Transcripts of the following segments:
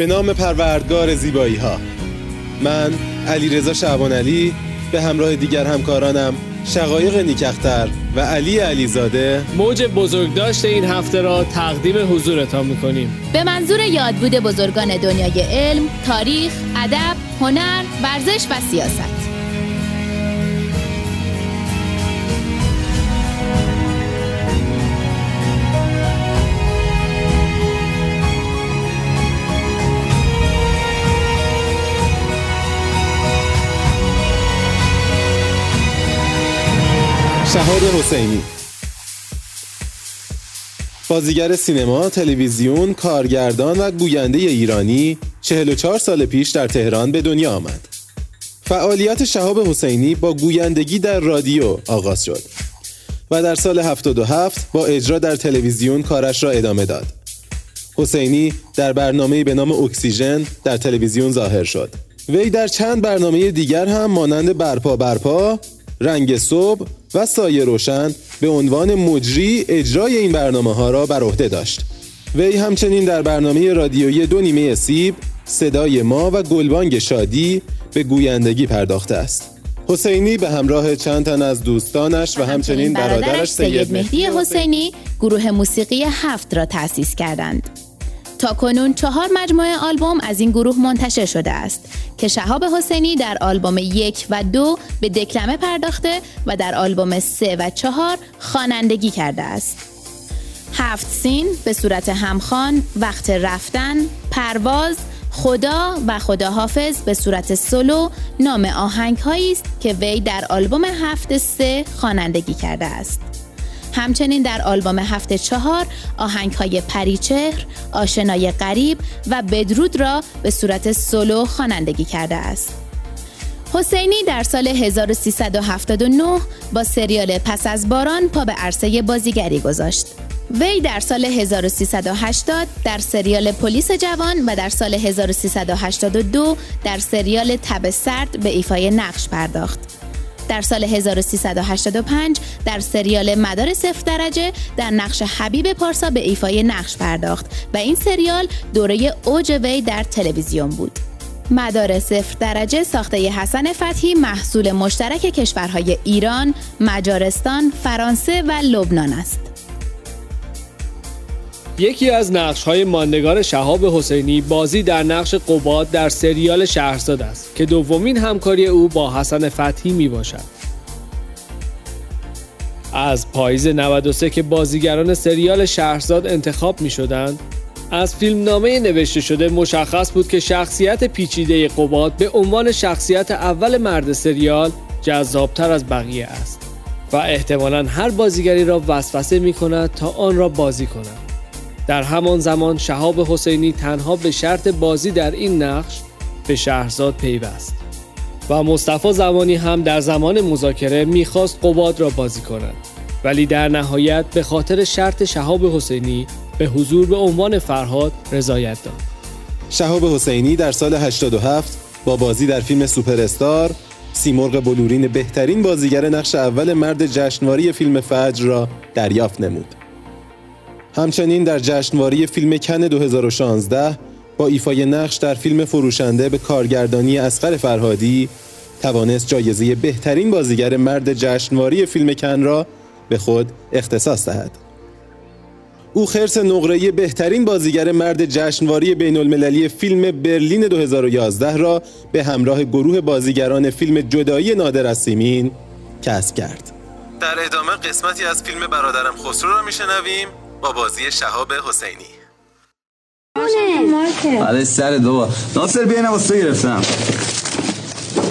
به نام پروردگار زیبایی ها من علی رضا شعبان علی به همراه دیگر همکارانم شقایق نیکختر و علی علیزاده. موج بزرگداشت این هفته را تقدیم حضورتان می‌کنیم. به منظور یادبود بزرگان دنیای علم، تاریخ، ادب، هنر، ورزش و سیاست. شهاب حسینی بازیگر سینما، تلویزیون، کارگردان و گوینده ایرانی 44 سال پیش در تهران به دنیا آمد. فعالیت شهاب حسینی با گویندگی در رادیو آغاز شد و در سال 77 با اجرا در تلویزیون کارش را ادامه داد. حسینی در برنامه به نام اکسیژن در تلویزیون ظاهر شد. وی در چند برنامه دیگر هم مانند برپا برپا، رنگ صبح و سایه روشن به عنوان مجری اجرای این برنامه ها را بر عهده داشت. وی همچنین در برنامه رادیویی دو نیمه سیب، صدای ما و گلبانگ شادی به گویندگی پرداخته است. حسینی به همراه چند تن از دوستانش و همچنین برادرش سید مهدی حسینی گروه موسیقی هفت را تأسیس کردند. تا کنون چهار مجموعه آلبوم از این گروه منتشر شده است که شهاب حسینی در آلبوم یک و دو به دکلمه پرداخته و در آلبوم سه و چهار خوانندگی کرده است. هفت سین به صورت همخان، وقت رفتن، پرواز، خدا و خداحافظ به صورت سولو نام آهنگ است که وی در آلبوم هفت سه خوانندگی کرده است. همچنین در آلبوم هفته چهار آهنگ های پریچهر، آشنای غریب و بدرود را به صورت سولو خوانندگی کرده است. حسینی در سال 1379 با سریال پس از باران پا به عرصه بازیگری گذاشت. وی در سال 1380 در سریال پلیس جوان و در سال 1382 در سریال تب سرد به ایفای نقش پرداخت. در سال 1385 در سریال مدار صفر درجه در نقش حبیب پارسا به ایفای نقش پرداخت و این سریال دوره اوج وی در تلویزیون بود. مدار صفر درجه ساخته حسن فتحی محصول مشترک کشورهای ایران، مجارستان، فرانسه و لبنان است. یکی از نقش های ماندگار شهاب حسینی بازی در نقش قباد در سریال شهرزاد است که دومین همکاری او با حسن فتحی می باشد. از پاییز 93 که بازیگران سریال شهرزاد انتخاب می شدند، از فیلمنامه نوشته شده مشخص بود که شخصیت پیچیده قباد به عنوان شخصیت اول مرد سریال جذابتر از بقیه است و احتمالا هر بازیگری را وسوسه می کند تا آن را بازی کند. در همان زمان شهاب حسینی تنها به شرط بازی در این نقش به شهرزاد پیوست و مصطفی زمانی هم در زمان مذاکره می‌خواست قباد را بازی کند ولی در نهایت به خاطر شرط شهاب حسینی به حضور به عنوان فرهاد رضایت داد شهاب حسینی در سال 87 با بازی در فیلم سوپر استار سیمرغ بلورین بهترین بازیگر نقش اول مرد جشنواری فیلم فجر را دریافت نمود. همچنین در جشنواری فیلم کن 2016 با ایفای نقش در فیلم فروشنده به کارگردانی اسقر فرهادی توانست جایزه بهترین بازیگر مرد جشنواری فیلم کن را به خود اختصاص دهد. او خرس نقره بهترین بازیگر مرد جشنواری بین المللی فیلم برلین 2011 را به همراه گروه بازیگران فیلم جدایی نادر از سیمین کسب کرد. در ادامه قسمتی از فیلم برادرم خسرو را میشنویم با بازی شهاب حسینی. بله سر دو ناصر بیا اینو واسه گرفتم.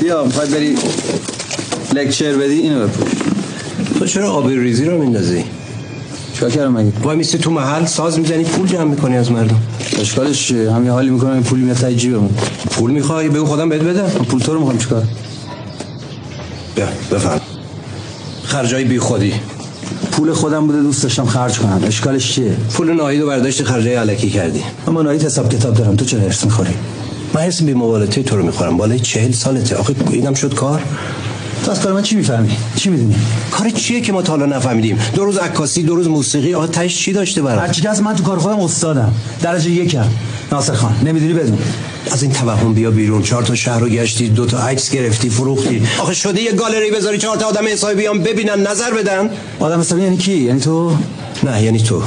بیا می‌خواد بری لکچر بدی؟ اینو بپوش تو چرا آب ریزی رو میندازی؟ چیکار کردم مگه؟ وای میسی تو محل ساز می‌زنی پول جمع می‌کنی از مردم. اشکالش چیه؟ همین حالی می‌کنم پول میاد تا جیبمون. پول می‌خوای؟ بگو خودم بهت بدم. پول تو رو می‌خوام چیکار؟ بیا بفهم خرجای بی خودی پول خودم بوده دوست داشتم خرج کنم. اشکالش چیه؟ پول ناهید و برداشت خرجای علکی کردی. اما ناهید حساب کتاب دارم. تو چرا هرس می‌خوری؟ من هرس بی مبالطه تو رو می‌خورم. بالای چهل سالته. آخه اینم شد کار. تو از کار من چی می‌فهمی؟ چی می‌دونی؟ کار چیه که ما تا حالا نفهمیدیم؟ دو روز عکاسی دو روز موسیقی. آقا تاش چی داشته برام هرچی من تو کار خودم استادم. درجه یکم. ناصر خان نمی‌دونی بدون. از این توهم بیا بیرون. چهار تا شهر رو گشتی دو تا عکس گرفتی فروختی. آخه شده یه گالری بذاری چهار تا آدم حسابی بیان ببینن نظر بدن. آدم حسابی یعنی کی؟ یعنی تو؟ نه یعنی تو.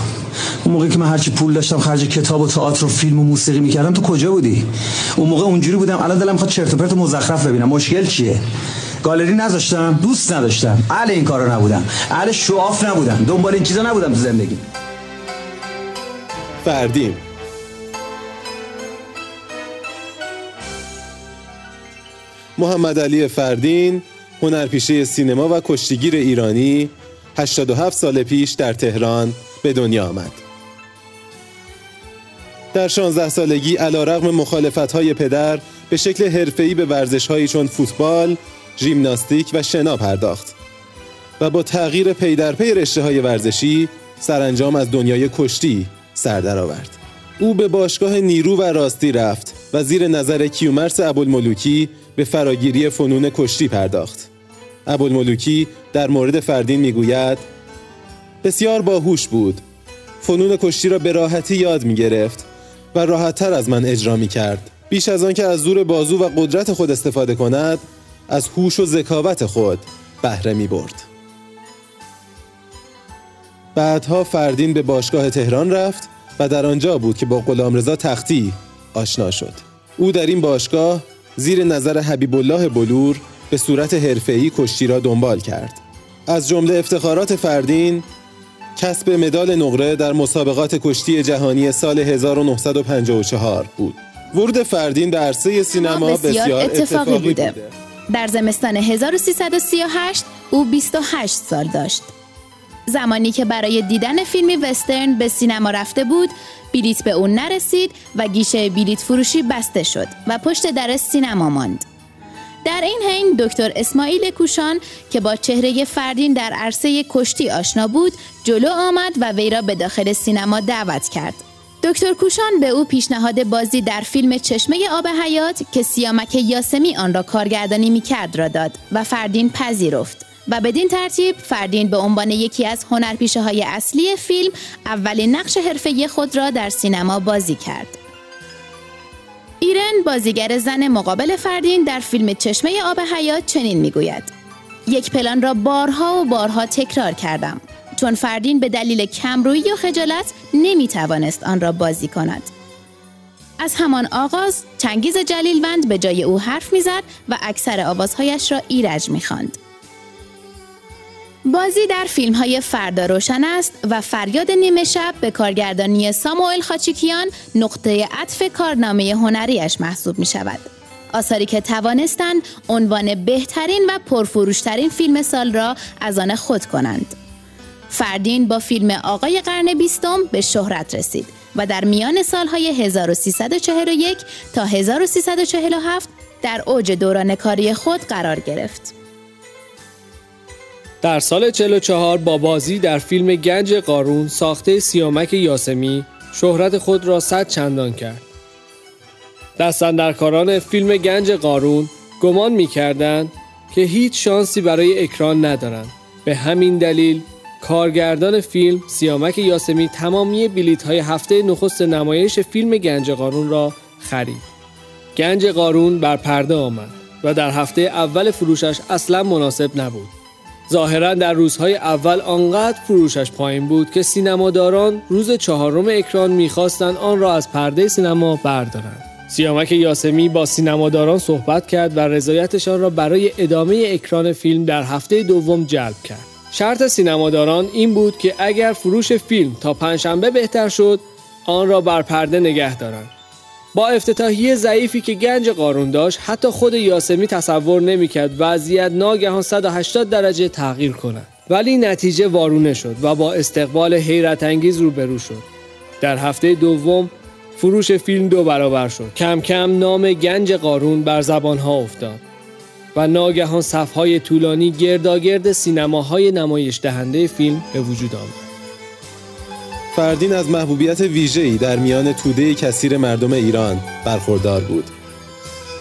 اون موقعی که من هرچی پول داشتم خرج کتاب و تئاتر و فیلم و موسیقی می‌کردم تو کجا بودی؟ اون موقع اونجوری بودم الان دلم می‌خواد چرت و پرت مزخرف ببینم. مشکل چیه؟ گالری نذاشتم دوست نداشتم. اهل این کارا نبودم اهل شواف نبودم دنبال این چیزا نبودم تو زندگی. فردین محمد علی فردین هنرپیشه سینما و کشتیگیر ایرانی 87 سال پیش در تهران به دنیا آمد. در 16 سالگی علیرغم مخالفت‌های پدر به شکل حرفه‌ای به ورزش‌هایی چون فوتبال، ژیمناستیک و شنا پرداخت و با تغییر پی در پی رشته‌های ورزشی سرانجام از دنیای کشتی سر درآورد. او به باشگاه نیرو و راستی رفت و زیر نظر کیومرث ابوالملوکی به فراگیری فنون کشتی پرداخت. ابوالملوکی در مورد فردین می‌گوید بسیار باهوش بود. فنون کشتی را به راحتی یاد می گرفت و راحتتر از من اجرا می کرد. بیش از آنکه از زور بازو و قدرت خود استفاده کند، از هوش و ذکاوت خود بهره می برد. بعدها فردین به باشگاه تهران رفت و در آنجا بود که با غلامرضا تختی آشنا شد. او در این باشگاه زیر نظر حبیب الله بلور به صورت حرفه‌ای کشتی را دنبال کرد. از جمله افتخارات فردین کسب مدال نقره در مسابقات کشتی جهانی سال 1954 بود. ورود فردین به عرصه سینما بسیار, بسیار اتفاقی, بوده. بوده. در زمستان 1338 او 28 سال داشت. زمانی که برای دیدن فیلمی وسترن به سینما رفته بود، بلیت به اون نرسید و گیشه بلیت فروشی بسته شد و پشت در سینما ماند. در این حین دکتر اسماعیل کوشان که با چهره فردین در عرصه کشتی آشنا بود جلو آمد و وی را به داخل سینما دعوت کرد دکتر کوشان به او پیشنهاد بازی در فیلم چشمه آب حیات که سیامک یاسمی آن را کارگردانی می‌کرد را داد و فردین پذیرفت و بدین ترتیب فردین به عنوان یکی از هنرپیشه های اصلی فیلم اولین نقش حرفه خود را در سینما بازی کرد. ایرن بازیگر زن مقابل فردین در فیلم چشمه آب حیات چنین می‌گوید. یک پلان را بارها و بارها تکرار کردم. چون فردین به دلیل کمرویی و خجالت نمی توانست آن را بازی کند. از همان آغاز چنگیز جلیلوند به جای او حرف می‌زد و اکثر آوازهایش را ایرج می‌خواند. بازی در فیلم های فردا روشن است و فریاد نیمه شب به کارگردانی ساموئل خاچیکیان نقطه عطف کارنامه هنریش محسوب می شود. آثاری که توانستند عنوان بهترین و پرفروشترین فیلم سال را از آن خود کنند. فردین با فیلم آقای قرن بیستم به شهرت رسید و در میان سالهای 1341 تا 1347 در اوج دوران کاری خود قرار گرفت. در سال 44 با بازی در فیلم گنج قارون ساخته سیامک یاسمی شهرت خود را صد چندان کرد. دستندرکاران فیلم گنج قارون گمان می کردن که هیچ شانسی برای اکران ندارند. به همین دلیل کارگردان فیلم سیامک یاسمی تمامی بلیت های هفته نخست نمایش فیلم گنج قارون را خرید. گنج قارون بر پرده آمد و در هفته اول فروشش اصلا مناسب نبود. ظاهرا در روزهای اول آنقدر فروشش پایین بود که سینماداران روز چهارم اکران می‌خواستند آن را از پرده سینما بردارند. سیامک یاسمی با سینماداران صحبت کرد و رضایتشان را برای ادامه اکران فیلم در هفته دوم جلب کرد. شرط سینماداران این بود که اگر فروش فیلم تا پنجشنبه بهتر شد، آن را بر پرده نگه دارند. با افتتاحیه ضعیفی که گنج قارون داشت حتی خود یاسمی تصور نمی‌کرد وضعیت ناگهان 180 درجه تغییر کند. ولی نتیجه وارونه شد و با استقبال حیرت انگیز روبرو شد. در هفته دوم فروش فیلم دو برابر شد. کم کم نام گنج قارون بر زبانها افتاد و ناگهان صفهای طولانی گرداگرد سینماهای نمایش دهنده فیلم به وجود آمد. فردین از محبوبیت ویژه‌ای در میان توده کثیر مردم ایران برخوردار بود.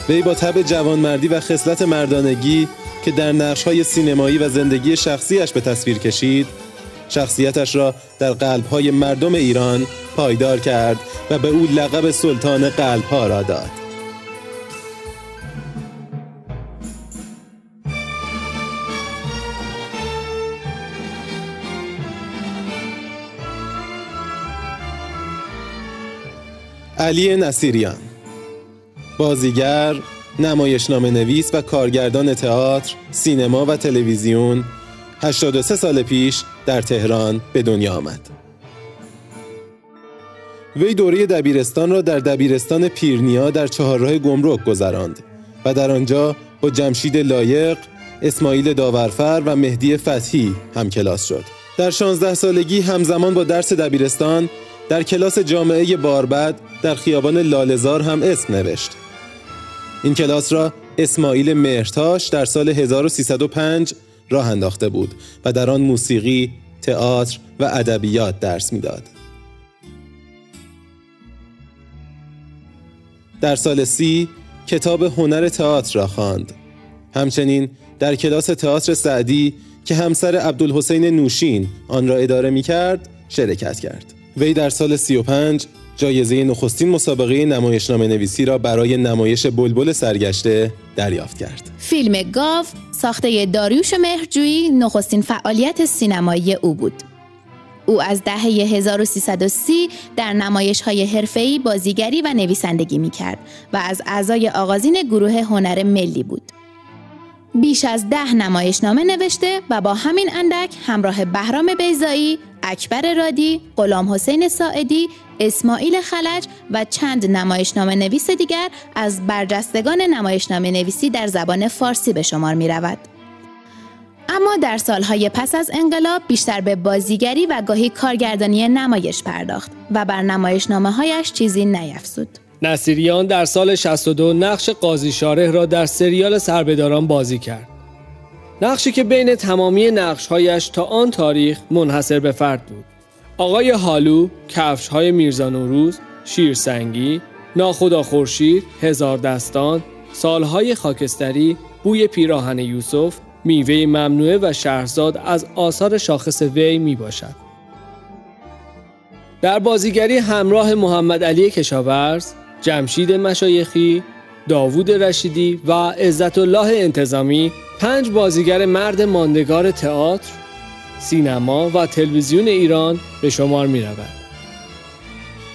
وی با تب جوانمردی و خصلت مردانگی که در نقش‌های سینمایی و زندگی شخصیش به تصویر کشید، شخصیتش را در قلبهای مردم ایران پایدار کرد و به او لقب سلطان قلبها را داد. علی نصیریان بازیگر، نمایشنامه نویس و کارگردان تئاتر، سینما و تلویزیون 83 سال پیش در تهران به دنیا آمد. وی دوره دبیرستان را در دبیرستان پیرنیا در چهارراه گمرک گذراند و در آنجا با جمشید لایق، اسماعیل داورفر و مهدی فتحی هم کلاس شد. در 16 سالگی همزمان با درس دبیرستان در کلاس جامعه باربد در خیابان لالزار هم اسم نوشت. این کلاس را اسماعیل مهرتاش در سال 1305 راه انداخته بود و در آن موسیقی، تئاتر و ادبیات درس می‌داد. در سال سی کتاب هنر تئاتر را خواند. همچنین در کلاس تئاتر سعدی که همسر عبدالحسین نوشین آن را اداره می کرد شرکت کرد. وی در سال 35 جایزه نخستین مسابقه نمایشنامه نویسی را برای نمایش بلبل سرگشته دریافت کرد. فیلم گاو ساخته داریوش مهرجویی نخستین فعالیت سینمایی او بود. او از دهه 1330 در نمایش های حرفه‌ای بازیگری و نویسندگی می کرد و از اعضای آغازین گروه هنر ملی بود. بیش از ده نمایشنامه نوشته و با همین اندک همراه بهرام بیزایی، اکبر رادی، غلام حسین ساعدی، اسماعیل خلج و چند نمایشنامه نویس دیگر از برجستگان نمایشنامه نویسی در زبان فارسی به شمار می رود. اما در سالهای پس از انقلاب بیشتر به بازیگری و گاهی کارگردانی نمایش پرداخت و بر نمایشنامه هایش چیزی نیفزود. نصیریان در سال 62 نقش قاضی شارح را در سریال سربداران بازی کرد. نقشی که بین تمامی نقشهایش تا آن تاریخ منحصر به فرد بود. آقای حالو، کفش های میرزا نوروز، شیرسنگی، ناخدا خورشید، هزار دستان، سالهای خاکستری، بوی پیراهن یوسف، میوه ممنوعه و شهرزاد از آثار شاخص وی می باشد. در بازیگری همراه محمد علی کشاورز، جمشید مشایخی، داوود رشیدی و عزت الله انتظامی پنج بازیگر مرد ماندگار تئاتر، سینما و تلویزیون ایران به شمار می رود.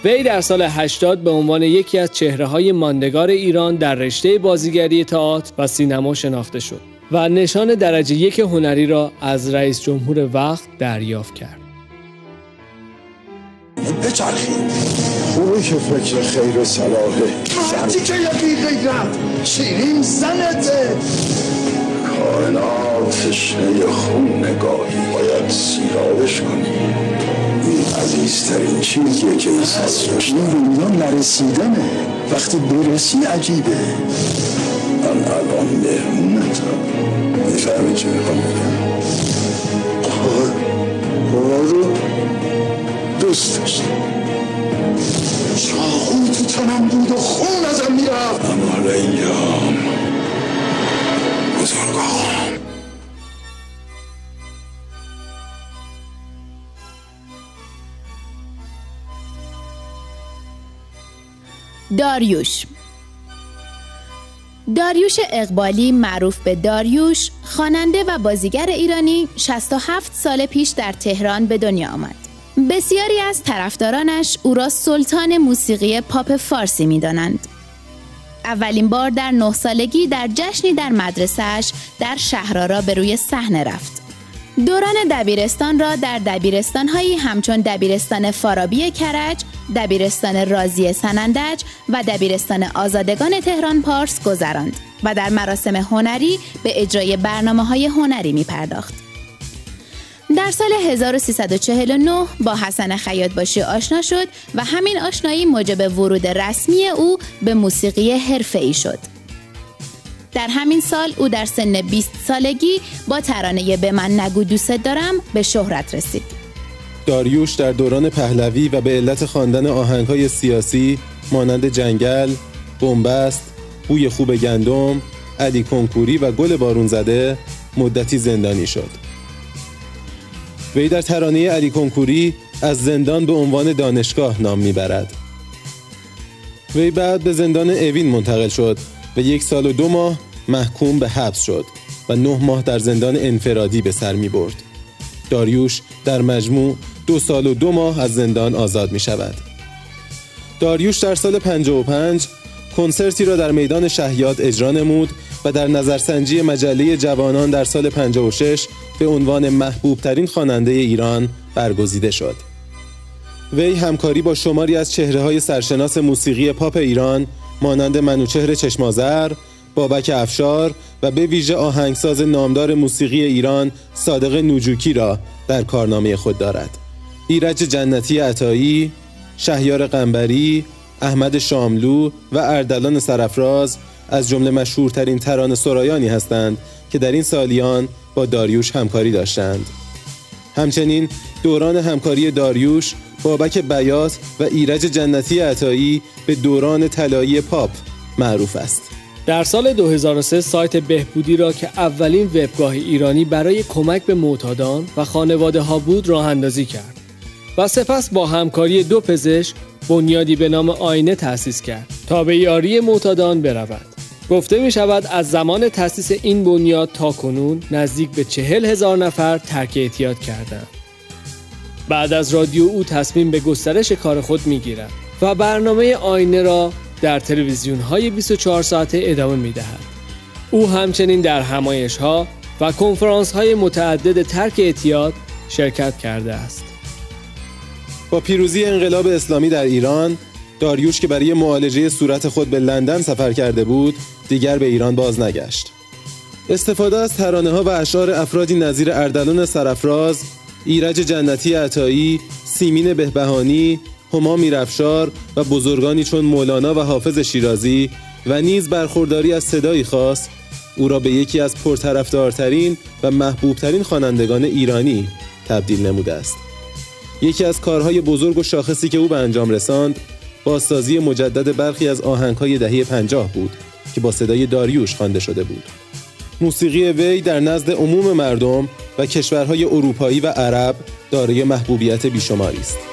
وی در سال 80 به عنوان یکی از چهره های ماندگار ایران در رشته بازیگری تئاتر و سینما شناخته شد و نشان درجه یک هنری را از رئیس جمهور وقت دریافت کرد. بچرخید که فکر خیر و صلاحه. وقتی که یکی غیرت شیرین زنته. کائنات تشنه خون نگاهی باید سیرابش کنی. این عزیزترین چیزیه که این هست این دنیا نرسیدنه. وقتی برسی عجیبه. من الان مهمونتم. می‌فهمی چه می‌خوام بگم؟ داریوش داریوش اقبالی معروف به داریوش خواننده و بازیگر ایرانی 67 سال پیش در تهران به دنیا آمد. بسیاری از طرفدارانش او را سلطان موسیقی پاپ فارسی می دانند. اولین بار در نه سالگی در جشنی در مدرسهش در شهرارا به روی صحنه رفت. دوران دبیرستان را در دبیرستانهایی همچون دبیرستان فارابی کرج، دبیرستان رازی سنندج و دبیرستان آزادگان تهران پارس گذراند و در مراسم هنری به اجرای برنامه های هنری می پرداخت. در سال 1349 با حسن خیاط باشی آشنا شد و همین آشنایی موجب ورود رسمی او به موسیقی حرفه‌ای شد. در همین سال او در سن 20 سالگی با ترانه به من نگو دوست دارم به شهرت رسید. داریوش در دوران پهلوی و به علت خواندن آهنگهای سیاسی مانند جنگل، بنبست، بوی خوب گندم، علی کنکوری و گل بارون زده مدتی زندانی شد. وی در ترانه علی کنکوری از زندان به عنوان دانشگاه نام می‌برد وی بعد به زندان اوین منتقل شد و یک سال و دو ماه محکوم به حبس شد و نه ماه در زندان انفرادی به سر می برد. داریوش در مجموع دو سال و دو ماه از زندان آزاد می شود. داریوش در سال 55 کنسرتی را در میدان شهیاد اجرا نمود و در نظرسنجی مجله جوانان در سال 56 به عنوان محبوب ترین خواننده ایران برگزیده شد. وی همکاری با شماری از چهره های سرشناس موسیقی پاپ ایران مانند منوچهر چشمازر، بابک افشار و به ویژه آهنگساز نامدار موسیقی ایران صادق نوجوکی را در کارنامه خود دارد. ایرج جنتی عطایی، شهیار قنبری، احمد شاملو و اردلان سرفراز از جمله مشهورترین ترانه سرایانی هستند که در این سالیان با داریوش همکاری داشتند. همچنین دوران همکاری داریوش بابک بیات و ایرج جنتی عطایی به دوران طلایی پاپ معروف است. در سال 2003 سایت بهبودی را که اولین وبگاه ایرانی برای کمک به معتادان و خانواده ها بود راه اندازی کرد و سپس با همکاری دو پزشک بنیادی به نام آینه تأسیس کرد تا به یاری معتادان برود. گفته می شود از زمان تأسیس این بنیاد تا کنون نزدیک به چهل هزار نفر ترک اعتیاد کردند. بعد از رادیو او تصمیم به گسترش کار خود می گیرد و برنامه آینه را در تلویزیون های 24 ساعته ادامه می دهد. او همچنین در همایش ها و کنفرانس های متعدد ترک اعتیاد شرکت کرده است. با پیروزی انقلاب اسلامی در ایران داریوش که برای معالجه صورت خود به لندن سفر کرده بود دیگر به ایران باز نگشت استفاده از ترانه ها و اشعار افرادی نظیر اردلان سرفراز ایرج جنتی عطایی سیمین بهبهانی هما میرفشار و بزرگانی چون مولانا و حافظ شیرازی و نیز برخورداری از صدایی خاص او را به یکی از پرطرفدارترین و محبوبترین خوانندگان ایرانی تبدیل نموده است. یکی از کارهای بزرگ و شاخصی که او به انجام رساند بازسازی مجدد برخی از آهنگهای دهه پنجاه بود که با صدای داریوش خوانده شده بود. موسیقی وی در نزد عموم مردم و کشورهای اروپایی و عرب دارای محبوبیت بیشماری است.